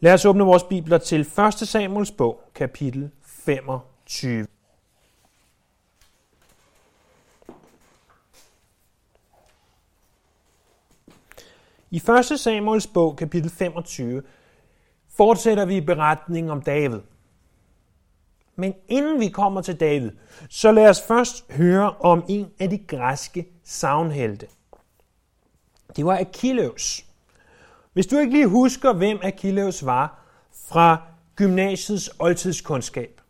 Lad os åbne vores bibler til 1. Samuels bog, kapitel 25. I 1. Samuels bog, kapitel 25, fortsætter vi beretningen om David. Men inden vi kommer til David, så lad os først høre om en af de græske savnhelte. Det var Achilleus. Hvis du ikke lige husker, hvem Achilleus var fra gymnasiets oldtidskundskab,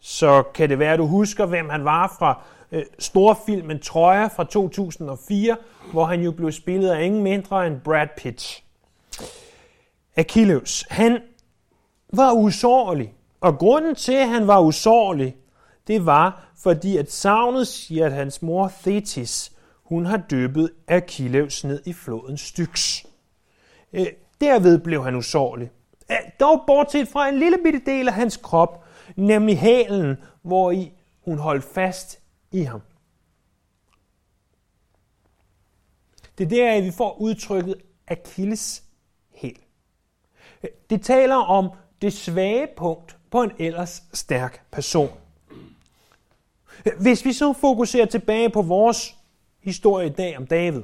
så kan det være, at du husker, hvem han var fra øh, storfilmen Trøjer fra 2004, hvor han jo blev spillet af ingen mindre end Brad Pitt. Achilleus, han var usårlig, og grunden til, at han var usårlig, det var, fordi at savnet siger, at hans mor Thetis, hun har døbet Achilleus ned i floden Styx. Øh, derved blev han usårlig. Øh, dog bortset fra en lille bitte del af hans krop, nemlig hælen, hvor i hun holdt fast i ham. Det er der, vi får udtrykket Achilles hæl. Det taler om det svage punkt på en ellers stærk person. Hvis vi så fokuserer tilbage på vores historie i dag om David,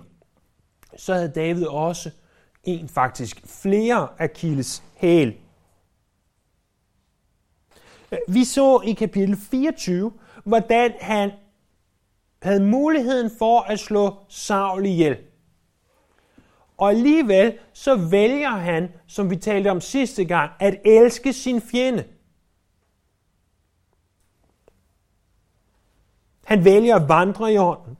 så havde David også en faktisk flere Achilles hæl. Vi så i kapitel 24, hvordan han havde muligheden for at slå Saul ihjel. Og alligevel så vælger han, som vi talte om sidste gang, at elske sin fjende. Han vælger at vandre i ånden.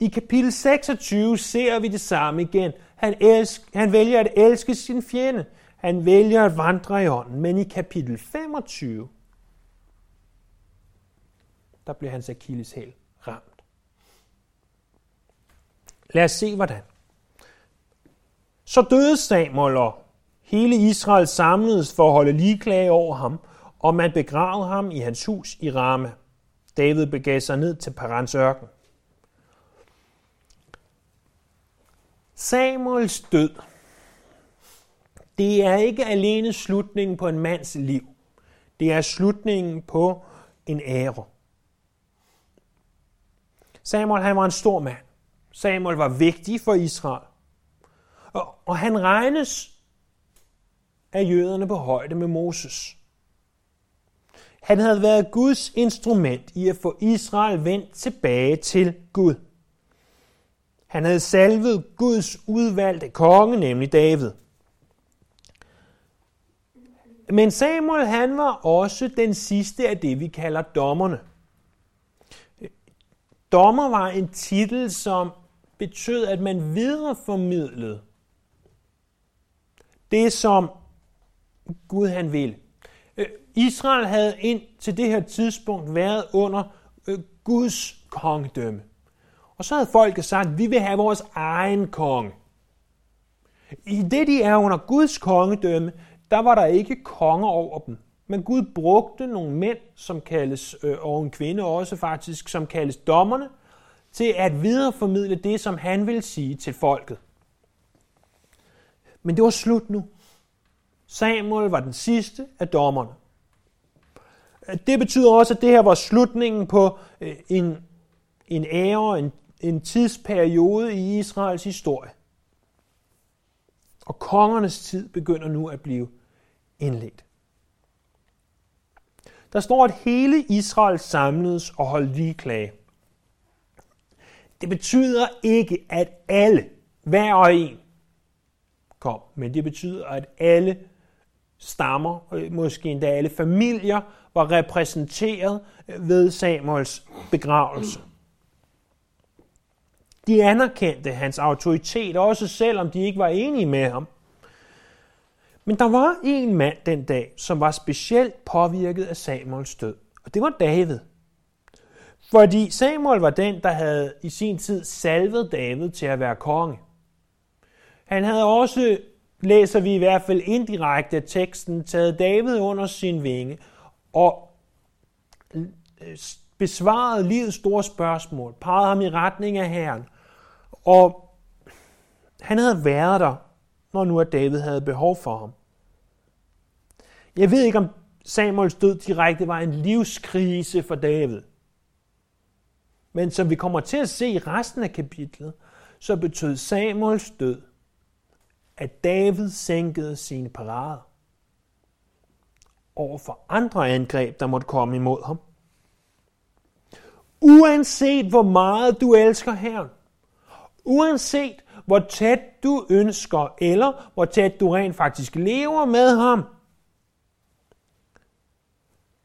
I kapitel 26 ser vi det samme igen. Han, elsk, han vælger at elske sin fjende. Han vælger at vandre i ånden. Men i kapitel 25, der bliver hans akilleshæl ramt. Lad os se, hvordan. Så døde Samuel, og hele Israel samledes for at holde ligeklage over ham, og man begravede ham i hans hus i Rama. David begav sig ned til Parans ørken. Samuels død, det er ikke alene slutningen på en mands liv. Det er slutningen på en ære. Samuel han var en stor mand. Samuel var vigtig for Israel. Og, og han regnes af jøderne på højde med Moses. Han havde været Guds instrument i at få Israel vendt tilbage til Gud. Han havde salvet Guds udvalgte konge, nemlig David. Men Samuel han var også den sidste af det, vi kalder dommerne. Dommer var en titel, som betød, at man videreformidlede det, som Gud han ville. Israel havde ind til det her tidspunkt været under øh, Guds kongedømme. Og så havde folket sagt, vi vil have vores egen konge. I det, de er under Guds kongedømme, der var der ikke konger over dem. Men Gud brugte nogle mænd, som kaldes, øh, og en kvinde også faktisk, som kaldes dommerne, til at videreformidle det, som han vil sige til folket. Men det var slut nu. Samuel var den sidste af dommerne. Det betyder også, at det her var slutningen på øh, en, en ære, en, en tidsperiode i Israels historie. Og kongernes tid begynder nu at blive indledt. Der står, at hele Israel samledes og holdt ligeklage. Det betyder ikke, at alle, hver og en, kom, men det betyder, at alle stammer, måske endda alle familier, var repræsenteret ved Samuels begravelse. De anerkendte hans autoritet, også selvom de ikke var enige med ham. Men der var en mand den dag, som var specielt påvirket af Samuels død, og det var David. Fordi Samuel var den, der havde i sin tid salvet David til at være konge. Han havde også læser vi i hvert fald indirekte teksten, taget David under sin vinge og øh, besvaret livets store spørgsmål, pegede ham i retning af Herren. Og han havde været der, når nu at David havde behov for ham. Jeg ved ikke, om Samuels død direkte var en livskrise for David. Men som vi kommer til at se i resten af kapitlet, så betød Samuels død, at David sænkede sine parader over for andre angreb, der måtte komme imod ham. Uanset hvor meget du elsker Herren, uanset hvor tæt du ønsker, eller hvor tæt du rent faktisk lever med ham,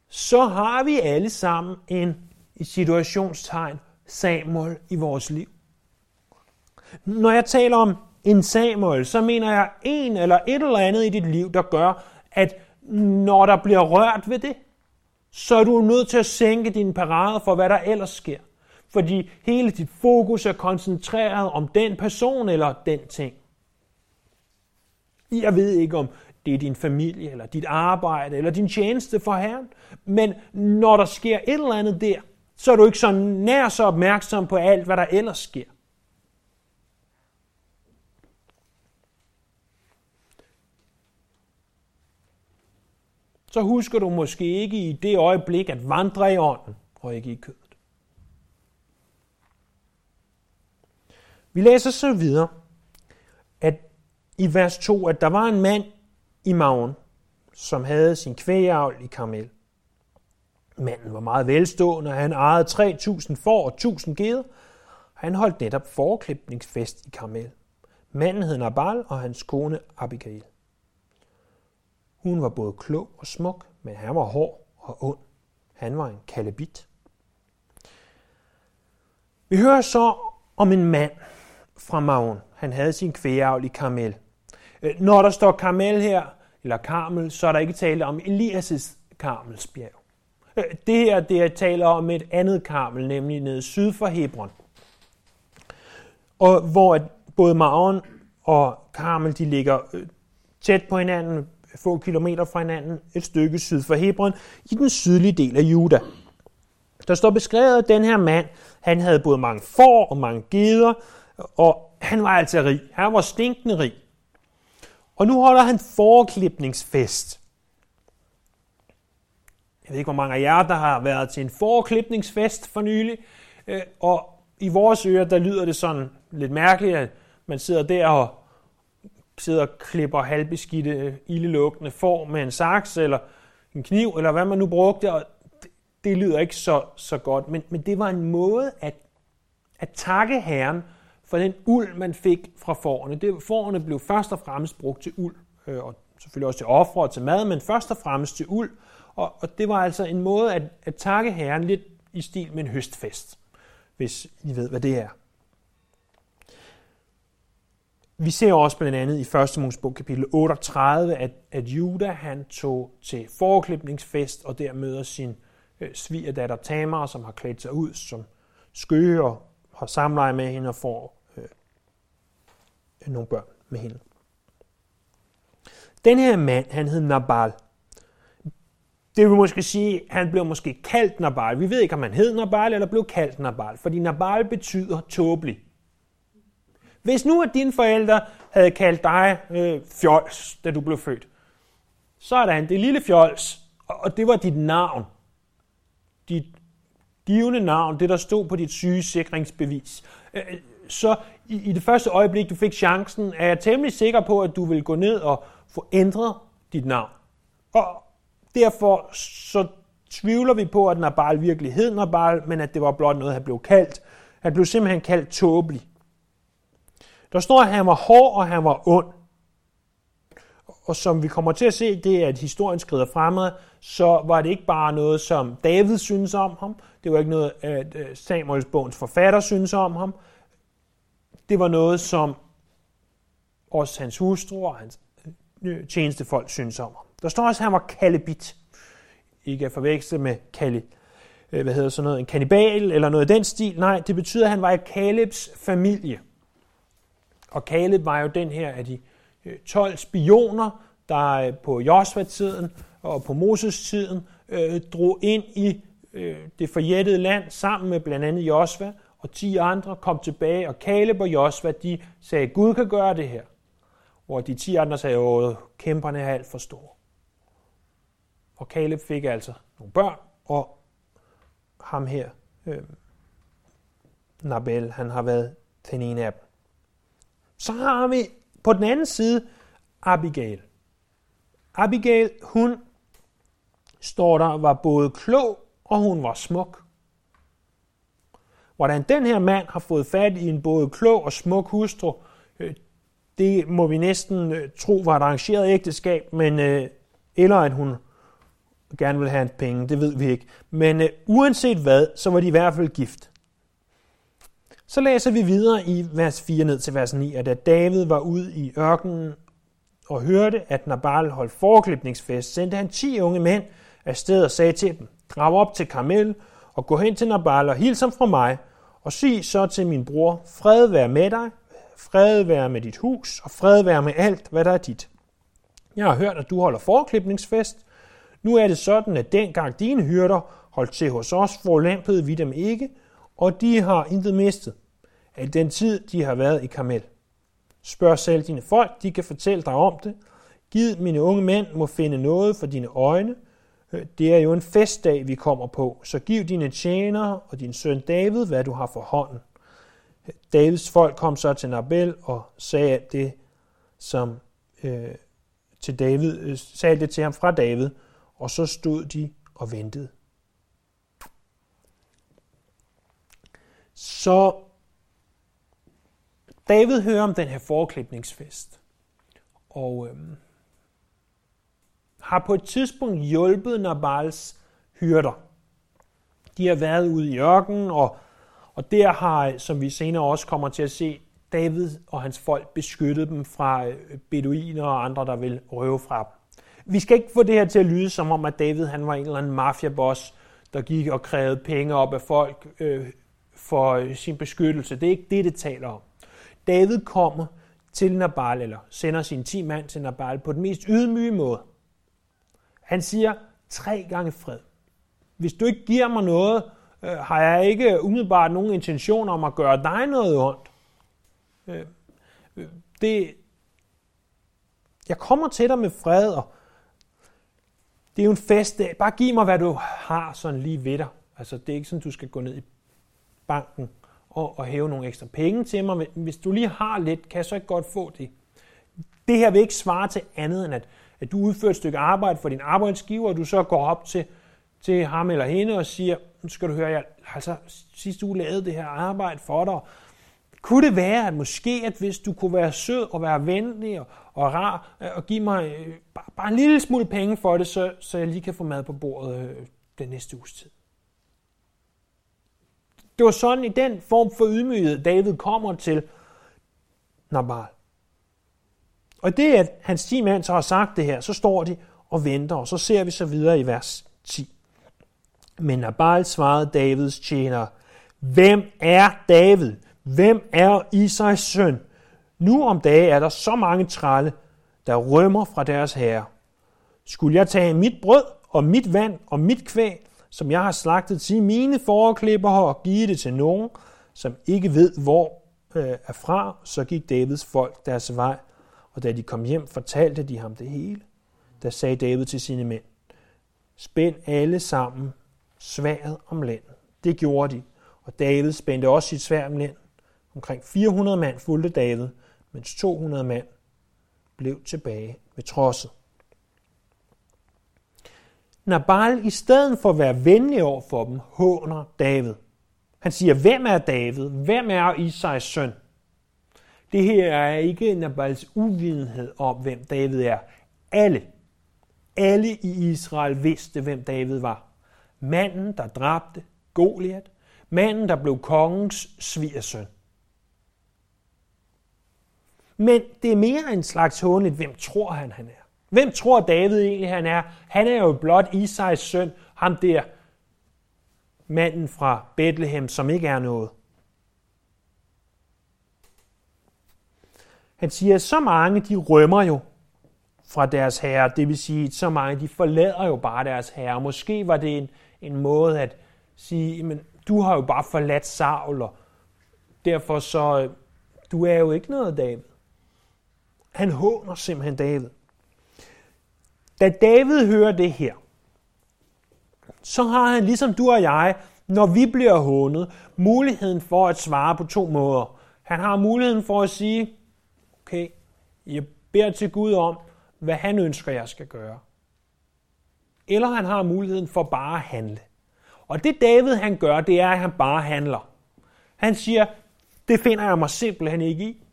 så har vi alle sammen en i situationstegn Samuel i vores liv. Når jeg taler om en Samuel, så mener jeg en eller et eller andet i dit liv, der gør, at når der bliver rørt ved det, så er du nødt til at sænke dine parader for, hvad der ellers sker. Fordi hele dit fokus er koncentreret om den person eller den ting. Jeg ved ikke, om det er din familie, eller dit arbejde, eller din tjeneste for Herren. Men når der sker et eller andet der, så er du ikke så nær så opmærksom på alt, hvad der ellers sker. Så husker du måske ikke i det øjeblik at vandre i ånden, og ikke i kød. Vi læser så videre, at i vers 2, at der var en mand i maven, som havde sin kvægeavl i Karmel. Manden var meget velstående, og han ejede 3.000 får og 1.000 geder. Han holdt netop forklipningsfest i Karmel. Manden hed Nabal, og hans kone Abigail. Hun var både klog og smuk, men han var hård og ond. Han var en kalebit. Vi hører så om en mand fra Maven. Han havde sin kvægeavl i Karmel. Øh, når der står Karmel her, eller Karmel, så er der ikke tale om Elias' Karmelsbjerg. Øh, det her, det er taler om et andet Karmel, nemlig nede syd for Hebron. Og hvor både Maon og Karmel, de ligger øh, tæt på hinanden, få kilometer fra hinanden, et stykke syd for Hebron, i den sydlige del af Juda. Der står beskrevet, at den her mand, han havde både mange får og mange geder, og han var altså rig. Han var stinkende rig. Og nu holder han foreklipningsfest. Jeg ved ikke, hvor mange af jer, der har været til en foreklipningsfest for nylig. Øh, og i vores ører, der lyder det sådan lidt mærkeligt, at man sidder der og sidder og klipper halvbeskidte, øh, ildelugtende får med en saks eller en kniv, eller hvad man nu brugte, og det, det lyder ikke så, så godt. Men, men det var en måde at, at takke Herren for den uld, man fik fra fårene. Det, fårene blev først og fremmest brugt til uld, øh, og selvfølgelig også til ofre og til mad, men først og fremmest til uld. Og, og det var altså en måde at, at takke Herren lidt i stil med en høstfest, hvis I ved, hvad det er. Vi ser også blandt andet i 1. Mosebog kapitel 38, at, at Juda han tog til foreklipningsfest og der møder sin øh, svigerdatter Tamar, som har klædt sig ud som skøge og har samleje med hende og får nogle børn med hende. Den her mand, han hed Nabal. Det vil måske sige, han blev måske kaldt Nabal. Vi ved ikke, om han hed Nabal eller blev kaldt Nabal, fordi Nabal betyder tåbelig. Hvis nu at dine forældre havde kaldt dig øh, fjols, da du blev født, så er han det lille fjols, og det var dit navn. Dit givende navn, det der stod på dit sygesikringsbevis. Øh, øh så i, i det første øjeblik, du fik chancen, er jeg temmelig sikker på, at du vil gå ned og få ændret dit navn. Og derfor så tvivler vi på, at Nabal virkelig hed Nabal, men at det var blot noget, han blev kaldt. Han blev simpelthen kaldt tåbelig. Der står, at han var hård, og han var ond. Og som vi kommer til at se, det er, at historien skrider fremad, så var det ikke bare noget, som David synes om ham. Det var ikke noget, at øh, Samuels bogens forfatter synes om ham det var noget, som også hans hustru og hans øh, tjenestefolk synes om Der står også, at han var kalebit. Ikke at forveksle med kali, øh, hvad hedder sådan noget, en kannibal eller noget af den stil. Nej, det betyder, at han var i Kalebs familie. Og Kaleb var jo den her af de øh, 12 spioner, der på Josva-tiden og på Moses-tiden øh, drog ind i øh, det forjættede land sammen med blandt andet Josva og ti andre kom tilbage, og Kaleb og Josva, de sagde, Gud kan gøre det her. Hvor de ti andre sagde, at kæmperne er alt for store. Og Kaleb fik altså nogle børn, og ham her, øh, Nabel, han har været den ene af dem. Så har vi på den anden side Abigail. Abigail, hun står der, var både klog og hun var smuk. Hvordan den her mand har fået fat i en både klog og smuk hustru, øh, det må vi næsten øh, tro var et arrangeret ægteskab, men øh, eller at hun gerne vil have hans penge, det ved vi ikke. Men uanset hvad, så var de i hvert fald gift. Så læser vi videre i vers 4 ned til vers 9, at da David var ude i ørkenen og hørte, at Nabal holdt foreklipningsfest, sendte han 10 unge mænd afsted og sagde til dem, drag op til Karmel og gå hen til Nabal og hils ham fra mig, og sig så til min bror, fred være med dig, fred være med dit hus, og fred være med alt, hvad der er dit. Jeg har hørt, at du holder forklipningsfest. Nu er det sådan, at dengang dine hyrder holdt til hos os, forlæmpede vi dem ikke, og de har intet mistet af den tid, de har været i Karmel. Spørg selv dine folk, de kan fortælle dig om det. Giv mine unge mænd må finde noget for dine øjne, Øh, det er jo en festdag, vi kommer på, så giv dine tjenere og din søn David, hvad du har for hånden. Øh, Davids folk kom så til Nabel og sagde det, som øh, til David, øh, sagde det til ham fra David, og så stod de og ventede. Så David hører om den her forklipningsfest, og øh, har på et tidspunkt hjulpet Nabals hyrder. De har været ude i ørkenen, og, og der har, som vi senere også kommer til at se, David og hans folk beskyttet dem fra øh, beduiner og andre, der vil røve fra dem. Vi skal ikke få det her til at lyde som om, at David han var en eller anden mafiaboss, der gik og krævede penge op af folk øh, for øh, sin beskyttelse. Det er ikke det, det taler om. David kommer til Nabal, eller sender sin 10 mand til Nabal på den mest ydmyge måde. Han siger tre gange fred. Hvis du ikke giver mig noget, øh, har jeg ikke umiddelbart nogen intention om at gøre dig noget ondt. Øh, øh det, jeg kommer til dig med fred, og det er jo en festdag. Bare giv mig, hvad du har sådan lige ved dig. Altså, det er ikke sådan, du skal gå ned i banken og, og hæve nogle ekstra penge til mig. Hvis du lige har lidt, kan jeg så ikke godt få det. Det her vil ikke svare til andet end, at at du udfører et stykke arbejde for din arbejdsgiver, og du så går op til, til ham eller hende og siger, nu skal du høre, jeg har altså sidste uge lavet det her arbejde for dig. Kunne det være, at måske, at hvis du kunne være sød og være venlig og, og rar, øh, og give mig øh, bare, bare en lille smule penge for det, så, så jeg lige kan få mad på bordet øh, den næste uges tid. Det var sådan i den form for ydmyghed, David kommer til Nabal. Og det, at hans ti mænd så har sagt det her, så står de og venter, og så ser vi så videre i vers 10. Men Nabal svarede Davids tjener, Hvem er David? Hvem er Isais søn? Nu om dage er der så mange tralle, der rømmer fra deres herre. Skulle jeg tage mit brød og mit vand og mit kvæg, som jeg har slagtet til mine forklipper og give det til nogen, som ikke ved, hvor øh, er fra, så gik Davids folk deres vej og da de kom hjem, fortalte de ham det hele. Da sagde David til sine mænd, spænd alle sammen sværet om land. Det gjorde de, og David spændte også sit svær om land. Omkring 400 mand fulgte David, mens 200 mand blev tilbage ved trodset. Nabal i stedet for at være venlig over for dem, håner David. Han siger, hvem er David? Hvem er Isais søn? Det her er ikke Nabals uvidenhed om, hvem David er. Alle, alle i Israel vidste, hvem David var. Manden, der dræbte Goliat. Manden, der blev kongens svigersøn. Men det er mere en slags hånligt, hvem tror han, han er? Hvem tror David egentlig, han er? Han er jo blot Isais søn, ham der, manden fra Bethlehem, som ikke er noget. Han siger, at så mange de rømmer jo fra deres herre, det vil sige, at så mange de forlader jo bare deres herre. Måske var det en, en måde at sige, men du har jo bare forladt Saul, og derfor så, du er jo ikke noget David. Han håner simpelthen David. Da David hører det her, så har han, ligesom du og jeg, når vi bliver hånet, muligheden for at svare på to måder. Han har muligheden for at sige, okay, jeg beder til Gud om, hvad han ønsker, jeg skal gøre. Eller han har muligheden for bare at handle. Og det David han gør, det er, at han bare handler. Han siger, det finder jeg mig simpelthen ikke i.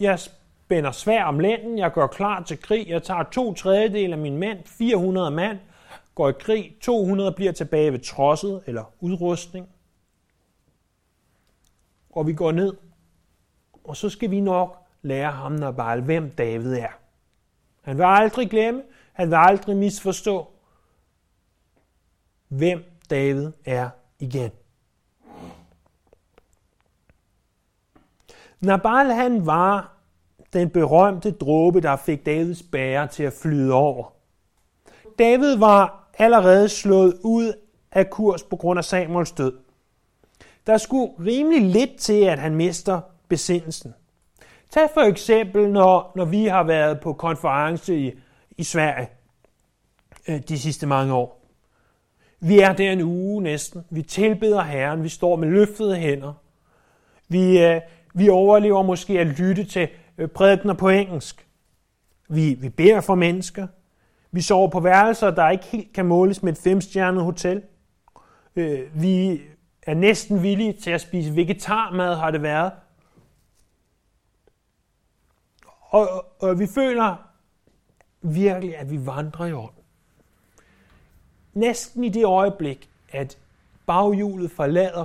Jeg spænder svær om lænden, jeg går klar til krig, jeg tager to tredjedel af mine mænd, 400 mand, går i krig, 200 bliver tilbage ved trosset eller udrustning. Og vi går ned, og så skal vi nok lære ham, når bare hvem David er. Han vil aldrig glemme, han vil aldrig misforstå, hvem David er igen. Nabal han var den berømte dråbe, der fik Davids bære til at flyde over. David var allerede slået ud af kurs på grund af Samuels død. Der skulle rimelig lidt til, at han mister besindelsen. Tag for eksempel, når, når vi har været på konference i, i Sverige øh, de sidste mange år. Vi er der en uge næsten. Vi tilbeder Herren. Vi står med løftede hænder. Vi, øh, vi overlever måske at lytte til øh, prædikner på engelsk. Vi, vi beder for mennesker. Vi sover på værelser, der ikke helt kan måles med et femstjernet hotel. Øh, vi er næsten villige til at spise vegetarmad, har det været. Og, og vi føler virkelig, at vi vandrer i ånd. Næsten i det øjeblik, at baghjulet forlader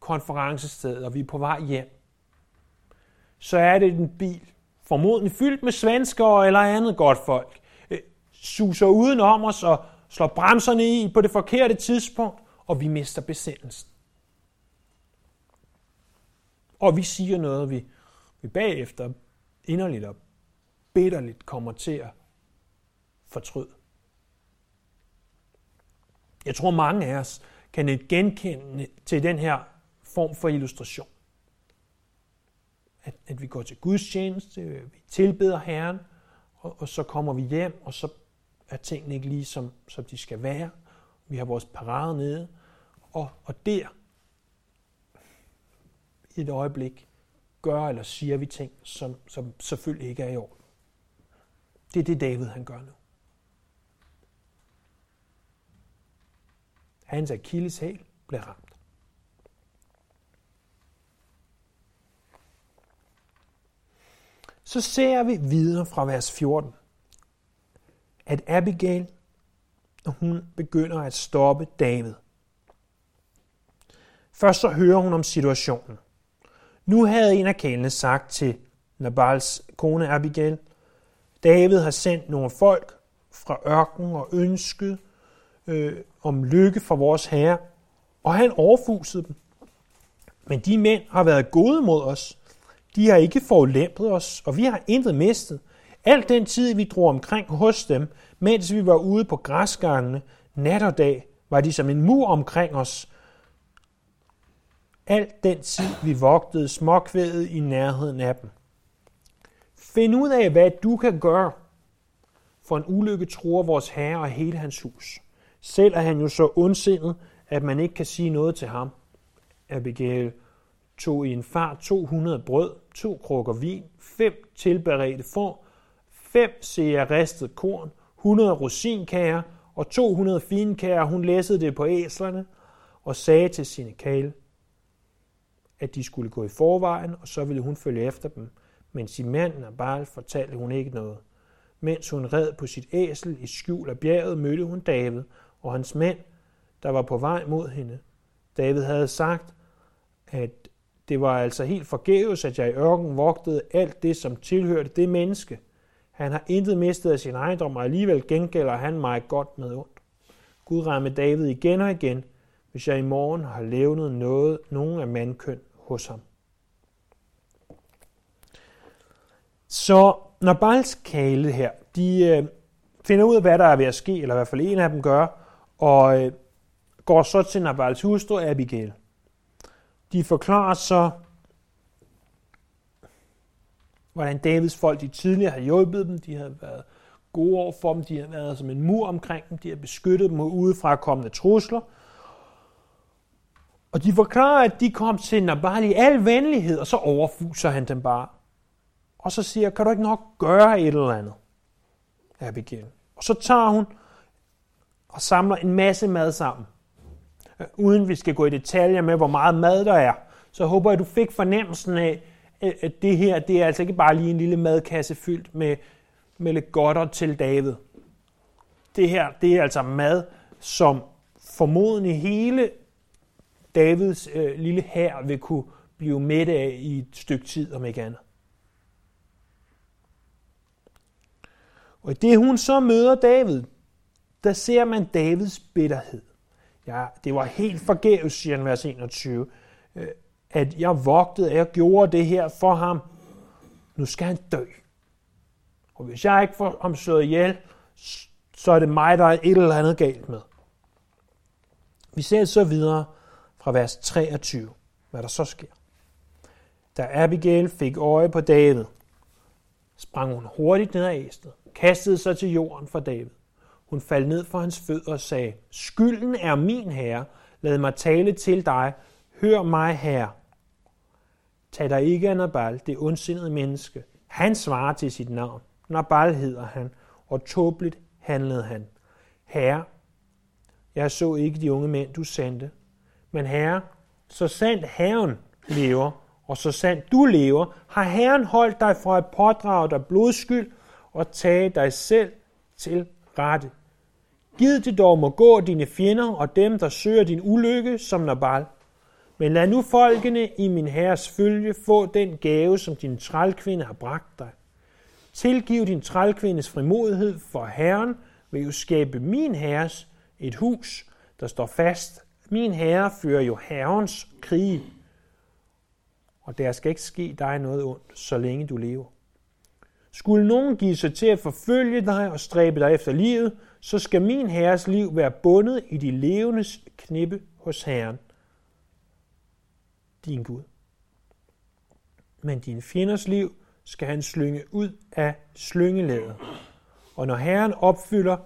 konferencestedet, og vi er på vej hjem, så er det en bil, formodentlig fyldt med svenskere eller andet godt folk, øh, suser udenom os og slår bremserne i på det forkerte tidspunkt, og vi mister besindelsen. Og vi siger noget, vi, vi bagefter inderligt og bitterligt kommer til at fortryde. Jeg tror, mange af os kan genkende til den her form for illustration at, at vi går til Guds tjeneste, vi tilbeder Herren, og, og så kommer vi hjem, og så er tingene ikke lige som, som de skal være. Vi har vores parade nede, og, og der i et øjeblik gør eller siger vi ting, som, som selvfølgelig ikke er i orden. Det er det, David han gør nu. Hans Achilles hæl blev ramt. så ser vi videre fra vers 14, at Abigail, hun begynder at stoppe David. Først så hører hun om situationen. Nu havde en af kælene sagt til Nabals kone Abigail, David har sendt nogle folk fra ørkenen og ønsket øh, om lykke for vores herre, og han overfusede dem. Men de mænd har været gode mod os, de har ikke forulæmpet os, og vi har intet mistet. Al den tid, vi drog omkring hos dem, mens vi var ude på græsgangene, nat og dag, var de som en mur omkring os alt den tid, vi vogtede småkvædet i nærheden af dem. Find ud af, hvad du kan gøre, for en ulykke tror vores herre og hele hans hus. Selv er han jo så ondsindet, at man ikke kan sige noget til ham. Abigail tog i en far 200 brød, to krukker vin, fem tilberedte får, fem seer ristet korn, 100 rosinkager og 200 finkager. Hun læssede det på æslerne og sagde til sine kale, at de skulle gå i forvejen, og så ville hun følge efter dem. Men Simon og Nabal fortalte hun ikke noget. Mens hun red på sit æsel i skjul af bjerget, mødte hun David og hans mænd, der var på vej mod hende. David havde sagt, at det var altså helt forgæves, at jeg i ørken vogtede alt det, som tilhørte det menneske. Han har intet mistet af sin ejendom, og alligevel gengælder han mig godt med ondt. Gud ramme David igen og igen, hvis jeg i morgen har levnet noget, nogen af mandkøn hos ham. Så når Bals kale her, de øh, finder ud af, hvad der er ved at ske, eller i hvert fald en af dem gør, og øh, går så til Nabals hustru Abigail. De forklarer så, hvordan Davids folk de tidligere havde hjulpet dem. De havde været gode over for dem. De har været som en mur omkring dem. De har beskyttet dem mod udefra kommende trusler. Og de forklarer, at de kom til Nabal i al venlighed, og så overfuser han dem bare. Og så siger, kan du ikke nok gøre et eller andet, Abigail? Og så tager hun og samler en masse mad sammen. Øh, uden vi skal gå i detaljer med, hvor meget mad der er, så håber jeg, at du fik fornemmelsen af, øh, at det her, det er altså ikke bare lige en lille madkasse fyldt med, med lidt godter til David. Det her, det er altså mad, som formodentlig hele Davids øh, lille hær vil kunne blive midt af i et stykke tid, om ikke andet. Og i det hun så møder David, der ser man Davids bitterhed. Ja, det var helt forgæves, siger han vers 21, øh, at jeg vogtede, at jeg gjorde det her for ham. Nu skal han dø. Og hvis jeg ikke får ham slået ihjel, så er det mig, der er et eller andet galt med. Vi ser så videre fra vers 23, hvad der så sker. Da Abigail fik øje på David, sprang hun hurtigt ned af æstet, kastede sig til jorden for David. Hun faldt ned for hans fødder og sagde, Skylden er min herre, lad mig tale til dig, hør mig herre. Tag dig ikke af Nabal, det ondsindede menneske. Han svarer til sit navn. Nabal hedder han, og tåbeligt handlede han. Herre, jeg så ikke de unge mænd, du sendte, men herre, så sandt Herren lever, og så sandt du lever, har Herren holdt dig fra at pådrage dig blodskyld og tage dig selv til rette. Gid det dog må gå dine fjender og dem, der søger din ulykke som Nabal. Men lad nu folkene i min herres følge få den gave, som din trælkvinde har bragt dig. Tilgiv din trælkvindes frimodighed, for Herren vil jo skabe min herres et hus, der står fast min herre fører jo herrens krig, og der skal ikke ske dig noget ondt, så længe du lever. Skulle nogen give sig til at forfølge dig og stræbe dig efter livet, så skal min herres liv være bundet i de levendes knippe hos Herren, din Gud. Men din fjenders liv skal han slynge ud af slyngelæder. Og når Herren opfylder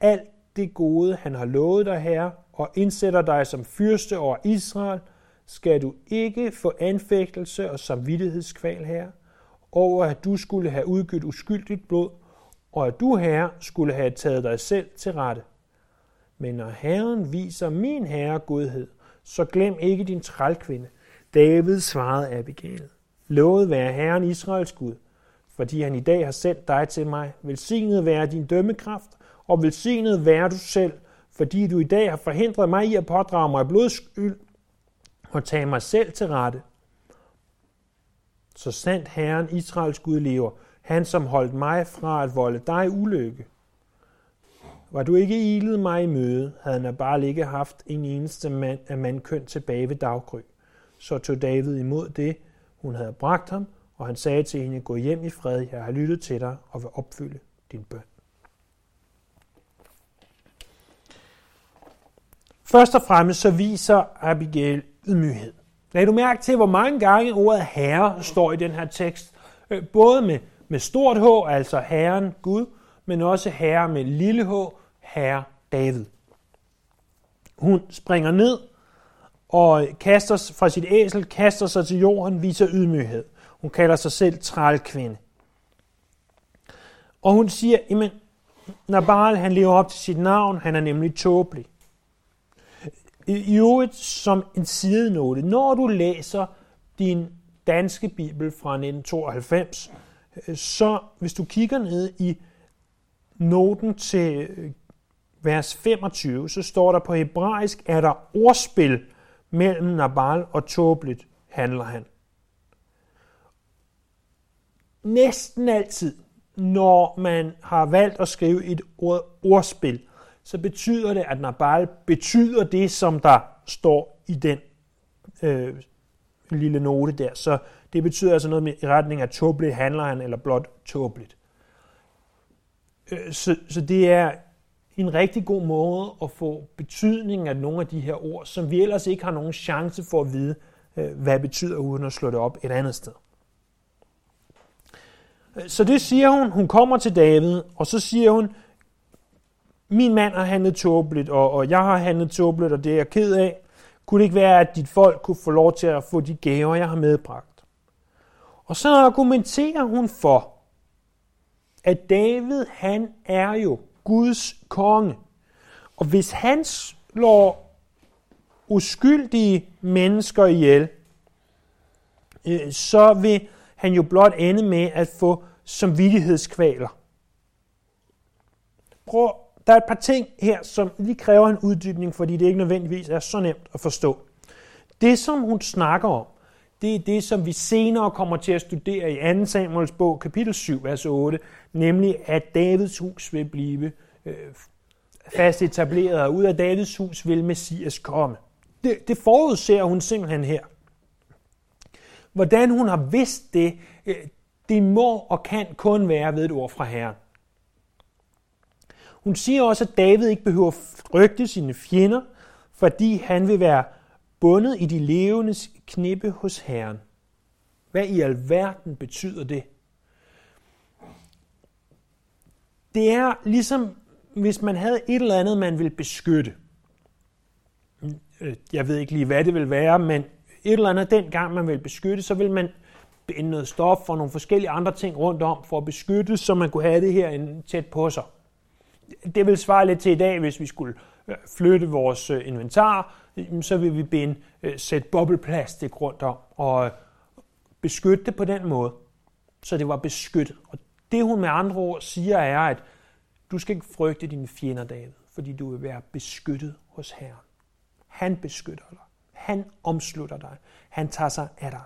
alt det gode, han har lovet dig, Herre, og indsætter dig som fyrste over Israel, skal du ikke få anfægtelse og samvittighedskval, Herre, over at du skulle have udgivet uskyldigt blod, og at du, Herre, skulle have taget dig selv til rette. Men når Herren viser min Herre godhed, så glem ikke din trælkvinde. David svarede Abigail. Lovet være Herren Israels Gud, fordi han i dag har sendt dig til mig. Velsignet være din dømmekraft, og velsignet være du selv, fordi du i dag har forhindret mig i at pådrage mig blodskyld og tage mig selv til rette. Så sandt Herren Israels Gud lever, han som holdt mig fra at volde dig ulykke. Var du ikke ilet mig i møde, havde han bare ikke haft en eneste mand af mandkøn tilbage ved daggry. Så tog David imod det, hun havde bragt ham, og han sagde til hende, gå hjem i fred, jeg har lyttet til dig og vil opfylde din bøn. Først og fremmest så viser Abigail ydmyghed. Lad du mærke til, hvor mange gange ordet herre står i den her tekst. Øh, både med, med stort H, altså herren Gud, men også herre med lille h, herre David. Hun springer ned og kaster fra sit æsel, kaster sig til jorden, viser ydmyghed. Hun kalder sig selv trælkvinde. Og hun siger, jamen, Nabal han lever op til sit navn, han er nemlig tåbelig. I øvrigt som en sidenote, når du læser din danske bibel fra 1992, øh, så hvis du kigger ned i noten til øh, vers 25, så står der på hebraisk, er der ordspil mellem Nabal og Toblit, handler han. Næsten altid, når man har valgt at skrive et ord, ordspil, så betyder det, at Nabal betyder det, som der står i den øh, lille note der. Så det betyder altså noget med i retning af tåbeligt handler han, eller blot tåbeligt. Øh, så, så det er en rigtig god måde at få betydningen af nogle af de her ord, som vi ellers ikke har nogen chance for at vide, øh, hvad det betyder, uden at slå det op et andet sted. Øh, så det siger hun. Hun kommer til David, og så siger hun, min mand har handlet tåbeligt, og, og jeg har handlet tåbeligt, og det er jeg ked af. Kunne det ikke være, at dit folk kunne få lov til at få de gaver, jeg har medbragt? Og så argumenterer hun for, at David, han er jo Guds konge. Og hvis han slår uskyldige mennesker ihjel, øh, så vil han jo blot ende med at få samvittighedskvaler. Prøv, der er et par ting her, som lige kræver en uddybning, fordi det ikke nødvendigvis er så nemt at forstå. Det, som hun snakker om, det er det, som vi senere kommer til at studere i 2. Samuels bog, kapitel 7, vers 8, nemlig at Davids hus vil blive øh, fast etableret, og ud af Davids hus vil Messias komme. Det, det forudser hun simpelthen her. Hvordan hun har vidst det, øh, det må og kan kun være ved et ord fra Herren. Hun siger også, at David ikke behøver frygte sine fjender, fordi han vil være bundet i de levendes knippe hos Herren. Hvad i alverden betyder det? Det er ligesom, hvis man havde et eller andet, man ville beskytte. Jeg ved ikke lige, hvad det vil være, men et eller andet dengang, man vil beskytte, så vil man binde noget stof og nogle forskellige andre ting rundt om for at beskytte, så man kunne have det her tæt på sig. Det vil svare lidt til i dag, hvis vi skulle øh, flytte vores øh, inventar, så vil vi binde øh, sæt bobleplastik rundt om og øh, beskytte det på den måde, så det var beskyttet. Og det hun med andre ord siger er, at du skal ikke frygte dine fjender, David, fordi du vil være beskyttet hos Herren. Han beskytter dig. Han omslutter dig. Han tager sig af dig.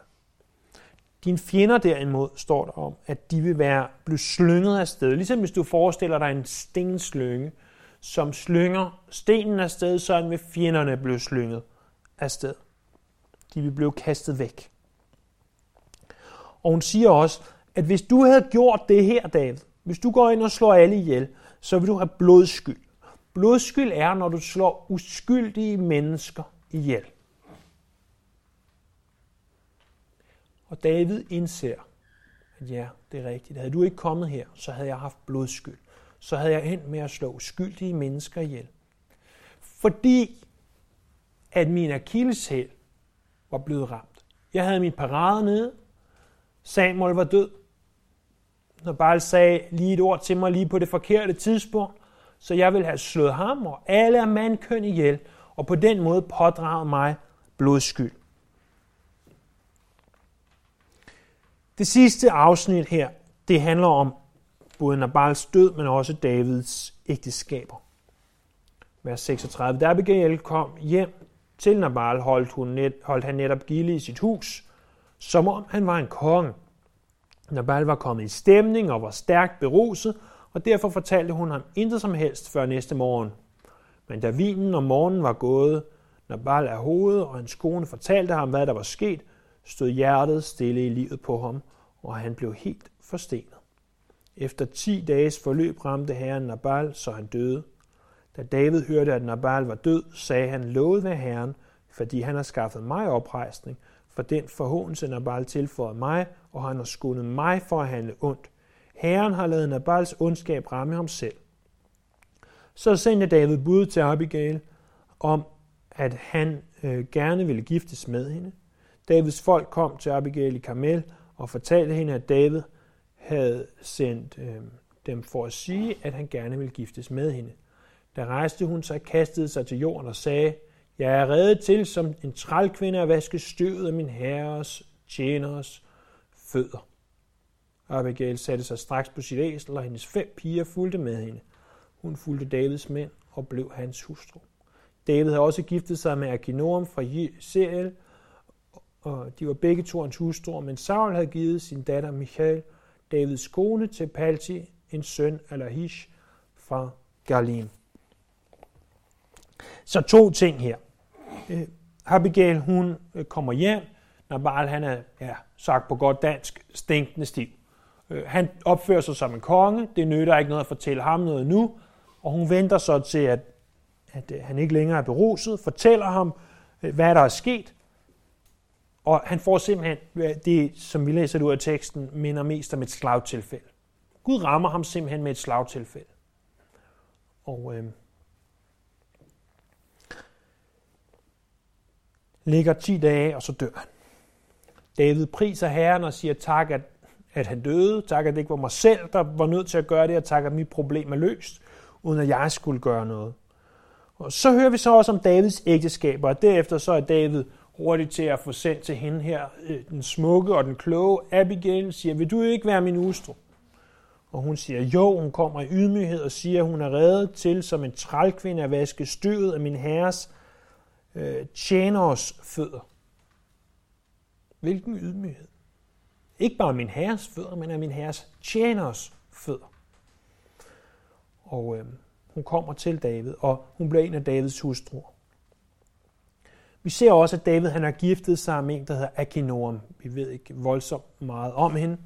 Dine fjender derimod står der om, at de vil være blevet slynget af sted. Ligesom hvis du forestiller dig en stenslynge, som slynger stenen af sted, så vil fjenderne blive slynget af sted. De vil blive kastet væk. Og hun siger også, at hvis du havde gjort det her, David, hvis du går ind og slår alle ihjel, så vil du have blodskyld. Blodskyld er, når du slår uskyldige mennesker ihjel. Og David indser, at ja, det er rigtigt. Havde du ikke kommet her, så havde jeg haft blodskyld. Så havde jeg endt med at slå skyldige mennesker ihjel. Fordi at min akilleshæl var blevet ramt. Jeg havde min parade nede. Samuel var død. Når Baal sagde lige et ord til mig lige på det forkerte tidspunkt, så jeg ville have slået ham og alle af mandkøn ihjel, og på den måde pådraget mig blodskyld. Det sidste afsnit her, det handler om både Nabals død, men også Davids ægteskaber. Vers 36. Da Abigail kom hjem til Nabal, holdt, hun net, holdt han netop gilde i sit hus, som om han var en konge. Nabal var kommet i stemning og var stærkt beruset, og derfor fortalte hun ham intet som helst før næste morgen. Men da vinen om morgenen var gået, Nabal af hovedet, og hans kone fortalte ham, hvad der var sket, stod hjertet stille i livet på ham, og han blev helt forstenet. Efter ti dages forløb ramte herren Nabal, så han døde. Da David hørte, at Nabal var død, sagde han, lovet ved herren, fordi han har skaffet mig oprejsning, for den forhåndelse Nabal tilføjede mig, og han har skundet mig for at handle ondt. Herren har lavet Nabals ondskab ramme ham selv. Så sendte David bud til Abigail om, at han øh, gerne ville giftes med hende. Davids folk kom til Abigail i Karmel og fortalte hende, at David havde sendt øh, dem for at sige, at han gerne ville giftes med hende. Da rejste hun sig, kastede sig til jorden og sagde, Jeg er reddet til som en trælkvinde at vaske støvet af min herres tjeners fødder. Abigail satte sig straks på sit æsel, og hendes fem piger fulgte med hende. Hun fulgte Davids mænd og blev hans hustru. David havde også giftet sig med Akinoam fra Seriel, og de var begge to hans hustruer, men Saul havde givet sin datter Michael, Davids kone, til Palti, en søn af Lahish fra Galim. Så to ting her. Øh, Abigail, hun øh, kommer hjem, når Baal, han er, ja, sagt på godt dansk, stinkende stiv. Øh, han opfører sig som en konge, det nytter ikke noget at fortælle ham noget nu, og hun venter så til, at, at øh, han ikke længere er beruset, fortæller ham, hvad der er sket, og han får simpelthen, øh, det som vi læser det ud af teksten, minder mest om et slagtilfælde. Gud rammer ham simpelthen med et slagtilfælde. Og øh, ligger 10 dage, og så dør han. David priser Herren og siger tak, at, at han døde. Tak, at det ikke var mig selv, der var nødt til at gøre det, og tak, at mit problem er løst, uden at jeg skulle gøre noget. Og så hører vi så også om Davids ægteskaber, og derefter så er David hurtigt til at få sendt til hende her, øh, den smukke og den kloge Abigail, siger, vil du ikke være min hustru? Og hun siger jo, hun kommer i ydmyghed og siger, at hun er reddet til som en trælkvinde at vaske støvet af min herres øh, tjeners fødder. Hvilken ydmyghed. Ikke bare min herres fødder, men af min herres tjeners fødder. Og øh, hun kommer til David, og hun bliver en af Davids hustruer. Vi ser også, at David han har giftet sig med en, der hedder Akinoam. Vi ved ikke voldsomt meget om hende.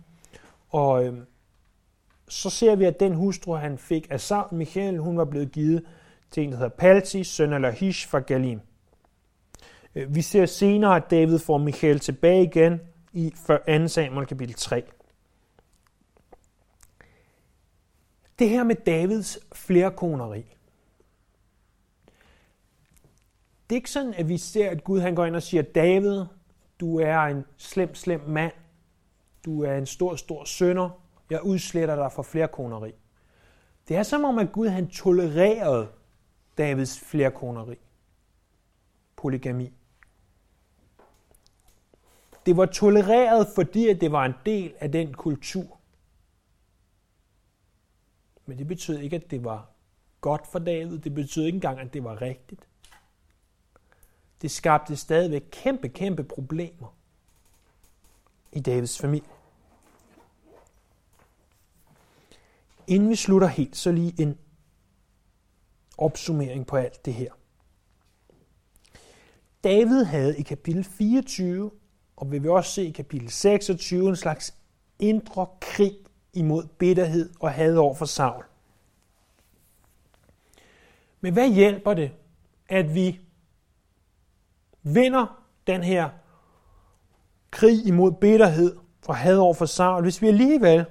Og øh, så ser vi, at den hustru, han fik af Saul, Michael, hun var blevet givet til en, der hedder Palti, søn af Lahish fra Galim. Øh, vi ser senere, at David får Michael tilbage igen i 2. Samuel kapitel 3. Det her med Davids flerkoneri. Det er ikke sådan, at vi ser, at Gud han går ind og siger, David, du er en slem, slem mand. Du er en stor, stor sønder. Jeg udsletter dig for flerkoneri. Det er som om, at Gud han tolererede Davids flerkoneri. Polygami. Det var tolereret, fordi det var en del af den kultur. Men det betød ikke, at det var godt for David. Det betød ikke engang, at det var rigtigt. Det skabte stadigvæk kæmpe, kæmpe problemer i Davids familie. Inden vi slutter helt, så lige en opsummering på alt det her. David havde i kapitel 24, og vi vil også se i kapitel 26, en slags indre krig imod bitterhed og had over for Saul. Men hvad hjælper det, at vi vinder den her krig imod bitterhed og had over for Saul, hvis vi alligevel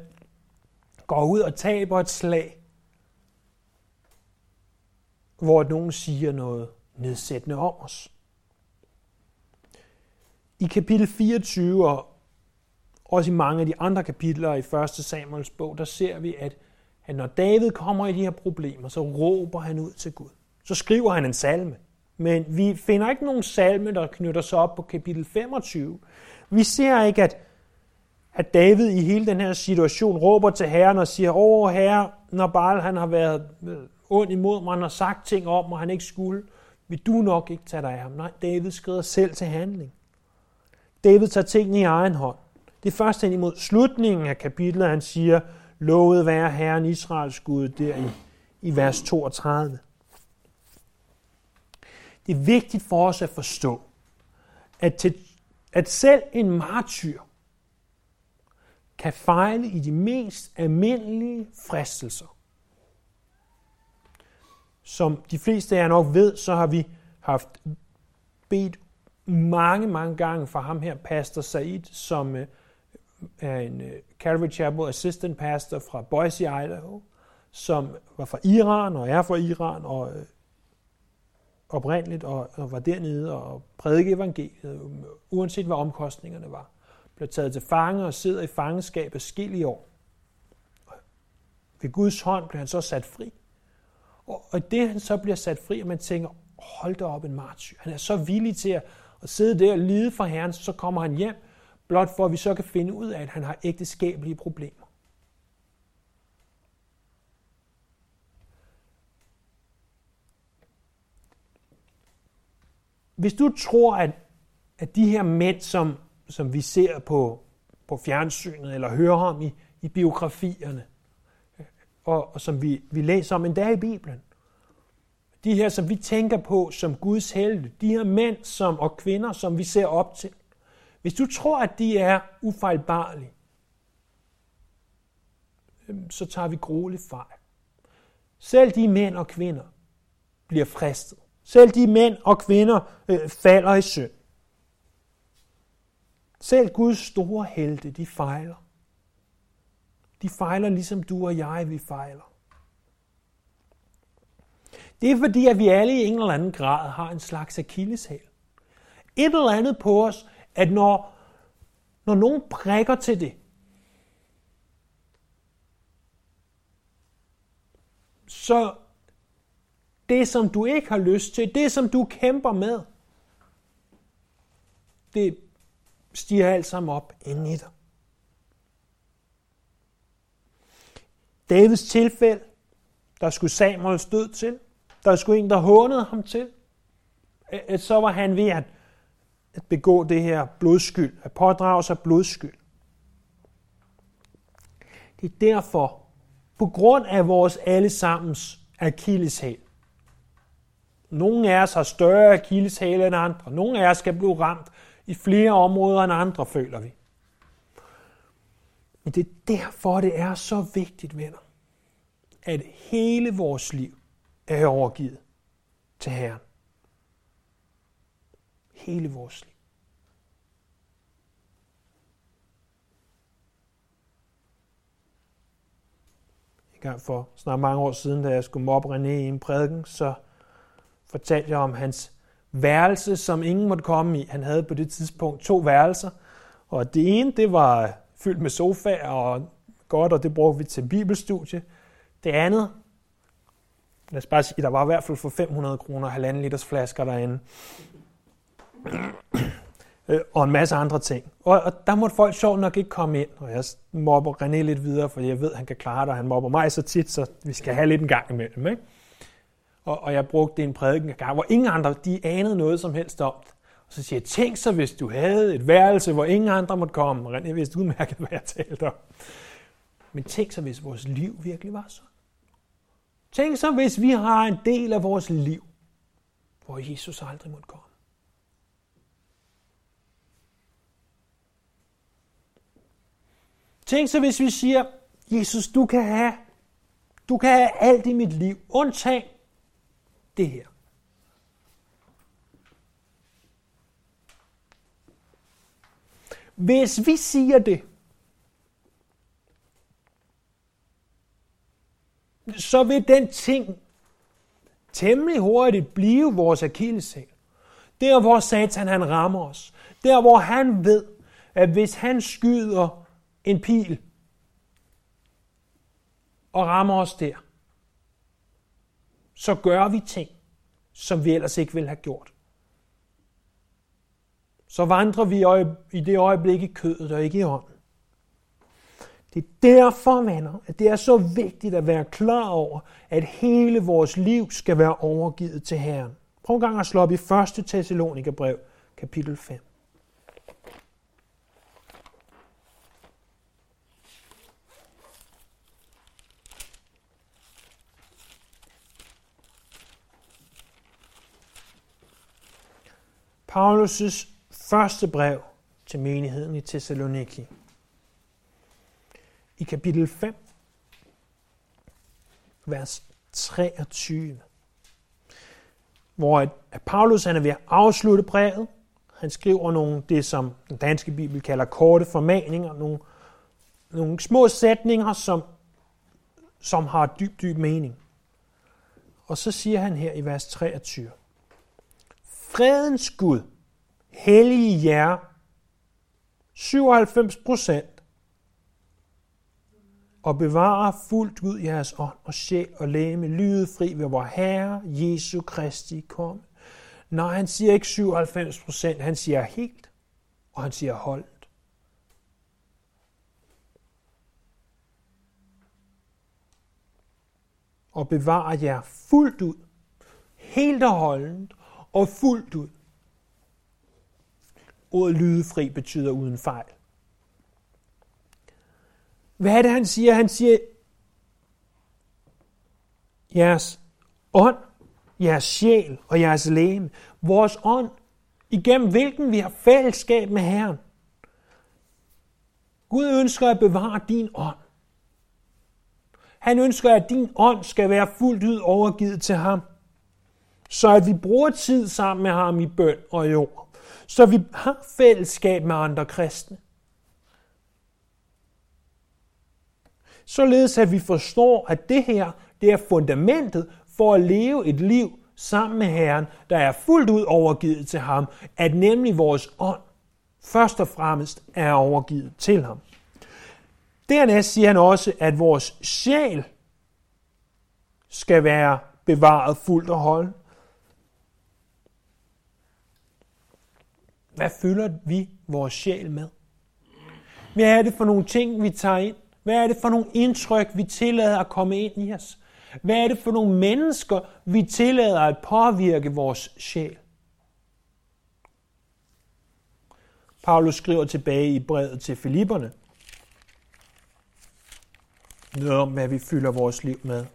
går ud og taber et slag, hvor nogen siger noget nedsættende om os. I kapitel 24 og også i mange af de andre kapitler i 1. Samuels bog, der ser vi, at, at når David kommer i de her problemer, så råber han ud til Gud. Så skriver han en salme. Men vi finder ikke nogen salme, der knytter sig op på kapitel 25. Vi ser ikke, at, at David i hele den her situation råber til Herren og siger, åh herre, når Baal han har været øh, ond imod mig, han har sagt ting om mig, han ikke skulle, vil du nok ikke tage dig af ham. Nej, David skrider selv til handling. David tager tingene i egen hånd. Det er først hen imod slutningen af kapitlet, han siger, lovet være Herren Israels Gud, der i, i vers 32. Det er vigtigt for os at forstå, at, til, at selv en martyr kan fejle i de mest almindelige fristelser. Som de fleste af jer nok ved, så har vi haft bedt mange, mange gange for ham her, Pastor Said, som øh, er en øh, Calvary Chapel Assistant Pastor fra Boise, Idaho, som var fra Iran og er fra Iran og øh, oprindeligt og, og var dernede og prædike evangeliet, øh, uanset hvad omkostningerne var. Blev taget til fange og sidder i fangenskab i år. Ved Guds hånd blev han så sat fri. Og, og det han så bliver sat fri, og man tænker, hold da op en martyr. Han er så villig til at, at sidde der og lide for Herren, så kommer han hjem, blot for at vi så kan finde ud af, at han har ægteskabelige problemer. Hvis du tror, at, at de her mænd, som, som vi ser på, på fjernsynet eller hører om i, i biografierne, øh, og, og som vi, vi læser om endda i Bibelen, de her, som vi tænker på som Guds helte, de her mænd som, og kvinder, som vi ser op til, hvis du tror, at de er ufejlbarlige, øhm, så tager vi grueligt fejl. Selv de mænd og kvinder bliver fristet. Selv de mænd og kvinder øh, falder i synd. Selv Guds store helte, de fejler. De fejler ligesom du og jeg, vi fejler. Det er fordi, at vi alle i en eller anden grad har en slags akilleshæl. Et eller andet på os, at når, når nogen prikker til det, så det, som du ikke har lyst til, det, som du kæmper med, det stiger alt sammen op inden i dig. Davids tilfælde, der skulle Samuels død til, der skulle en, der hånede ham til, øh, øh, så var han ved at, at begå det her blodskyld, at pådrage sig blodskyld. Det er derfor, på grund af vores allesammens akilleshæl. Nogle af os har større akilleshæl end andre. Nogle af os skal blive ramt i flere områder end andre, føler vi. Men det er derfor, det er så vigtigt, venner, at hele vores liv er overgivet til Herren. Hele vores liv. En gang for snart mange år siden, da jeg skulle mobbe René i en prædiken, så fortalte jeg om hans værelse, som ingen måtte komme i. Han havde på det tidspunkt to værelser, og det ene, det var fyldt med sofaer og godt, og det brugte vi til bibelstudie. Det andet, lad os bare sige, der var i hvert fald for 500 kroner halvanden liters flasker derinde. Øh, og en masse andre ting. Og, og der måtte folk sjovt nok ikke komme ind, og jeg mobber René lidt videre, for jeg ved, at han kan klare det, og han mobber mig så tit, så vi skal have lidt en gang imellem. Ikke? Og, og jeg brugte en prædiken gang, hvor ingen andre de anede noget som helst om det. Og så siger jeg, tænk så, hvis du havde et værelse, hvor ingen andre måtte komme. René vidste udmærket, hvad jeg talte om. Men tænk så, hvis vores liv virkelig var sådan. Tænk så, hvis vi har en del af vores liv, hvor Jesus aldrig måtte komme. Tænk så, hvis vi siger, Jesus, du kan have, du kan have alt i mit liv, undtagen det her. Hvis vi siger det, så vil den ting temmelig hurtigt blive vores akilleshæl. Der, hvor Satan han rammer os. Der, hvor han ved, at hvis han skyder en pil og rammer os der, så gør vi ting, som vi ellers ikke ville have gjort. Så vandrer vi i det øjeblik i kødet og ikke i ånden. Det er derfor, venner, at det er så vigtigt at være klar over, at hele vores liv skal være overgivet til Herren. Prøv en gang at slå op i 1. Thessalonikerbrev, kapitel 5. Paulus' første brev til menigheden i Thessaloniki i kapitel 5, vers 23, hvor at Paulus han er ved at afslutte brevet. Han skriver nogle, det som den danske bibel kalder korte formaninger, nogle, nogle små sætninger, som, som har dyb, dyb mening. Og så siger han her i vers 23, Fredens Gud, hellige jer, 97 procent, og bevare fuldt ud jeres ånd og sjæl og læme lyde fri ved vor Herre Jesu Kristi komme. Når han siger ikke 97 procent, han siger helt, og han siger holdt. Og bevare jer fuldt ud, helt og holdent og fuldt ud. Ordet lydefri betyder uden fejl. Hvad er det, han siger? Han siger, jeres ånd, jeres sjæl og jeres læme, vores ånd, igennem hvilken vi har fællesskab med Herren. Gud ønsker at bevare din ånd. Han ønsker, at din ånd skal være fuldt ud overgivet til ham, så at vi bruger tid sammen med ham i bøn og i ord. Så vi har fællesskab med andre kristne. Således at vi forstår, at det her det er fundamentet for at leve et liv sammen med Herren, der er fuldt ud overgivet til ham, at nemlig vores ånd først og fremmest er overgivet til ham. Dernæst siger han også, at vores sjæl skal være bevaret fuldt og holdt. Hvad fylder vi vores sjæl med? Hvad er det for nogle ting, vi tager ind? Hvad er det for nogle indtryk, vi tillader at komme ind i os? Hvad er det for nogle mennesker, vi tillader at påvirke vores sjæl? Paulus skriver tilbage i brevet til Filipperne noget om, hvad vi fylder vores liv med.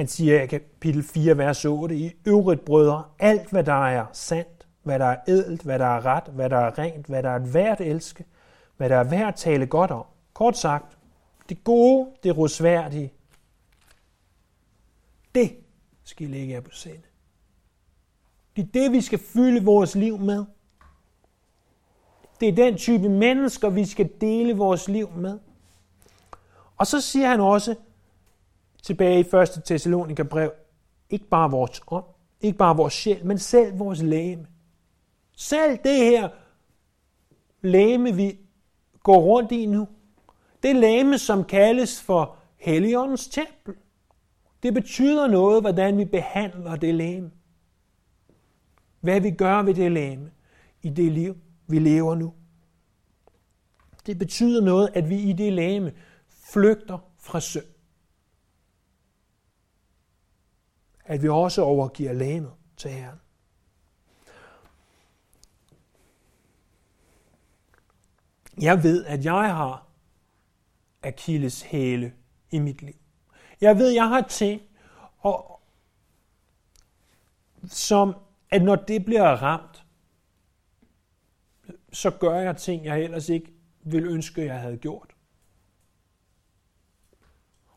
Han siger i kapitel 4, vers 8, i øvrigt brødre, alt hvad der er sandt, hvad der er edelt, hvad der er ret, hvad der er rent, hvad der er værd at elske, hvad der er værd at tale godt om. Kort sagt, det gode, det rosværdige, det skal I lægge jer på sinde. Det er det, vi skal fylde vores liv med. Det er den type mennesker, vi skal dele vores liv med. Og så siger han også tilbage i 1. Thessalonika brev, ikke bare vores ånd, ikke bare vores sjæl, men selv vores læme. Selv det her læme, vi går rundt i nu, det læme, som kaldes for Helligåndens tempel. Det betyder noget, hvordan vi behandler det læme. Hvad vi gør ved det læme i det liv, vi lever nu. Det betyder noget, at vi i det læme flygter fra synd. At vi også overgiver lægemet til Herren. Jeg ved, at jeg har Achilles hæle i mit liv. Jeg ved, jeg har ting, og, som at når det bliver ramt, så gør jeg ting, jeg ellers ikke ville ønske, jeg havde gjort.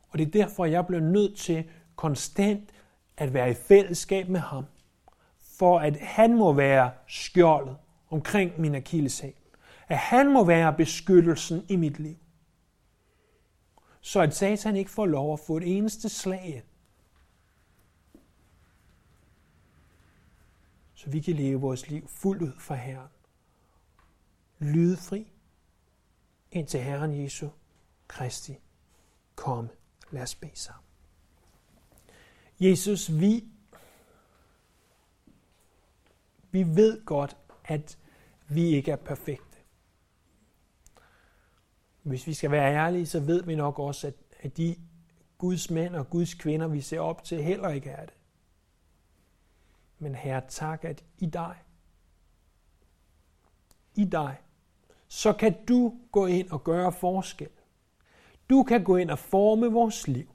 Og det er derfor, jeg bliver nødt til konstant at være i fællesskab med ham, for at han må være skjoldet omkring min akilleshæl. At han må være beskyttelsen i mit liv. Så at Satan ikke får lov at få et eneste slag ind. Så vi kan leve vores liv fuldt ud for Herren. Lydfri indtil Herren Jesu Kristi komme. Lad os bede sammen. Jesus, vi, vi ved godt, at vi ikke er perfekte. Hvis vi skal være ærlige, så ved vi nok også, at, at de Guds mænd og Guds kvinder, vi ser op til, heller ikke er det. Men Herre, tak, at i dig, i dig, så kan du gå ind og gøre forskel. Du kan gå ind og forme vores liv,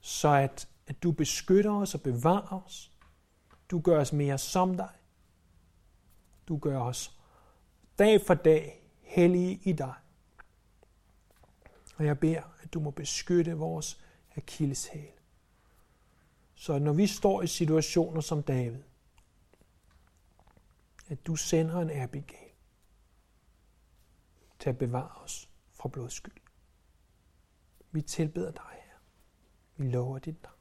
så at, at du beskytter os og bevarer os. Du gør os mere som dig. Du gør os dag for dag hellige i dig. Og jeg beder, at du må beskytte vores akilleshæl. Så når vi står i situationer som David, at du sender en Abigail til at bevare os fra blodskyld. Vi tilbeder dig, her. Vi lover dit navn.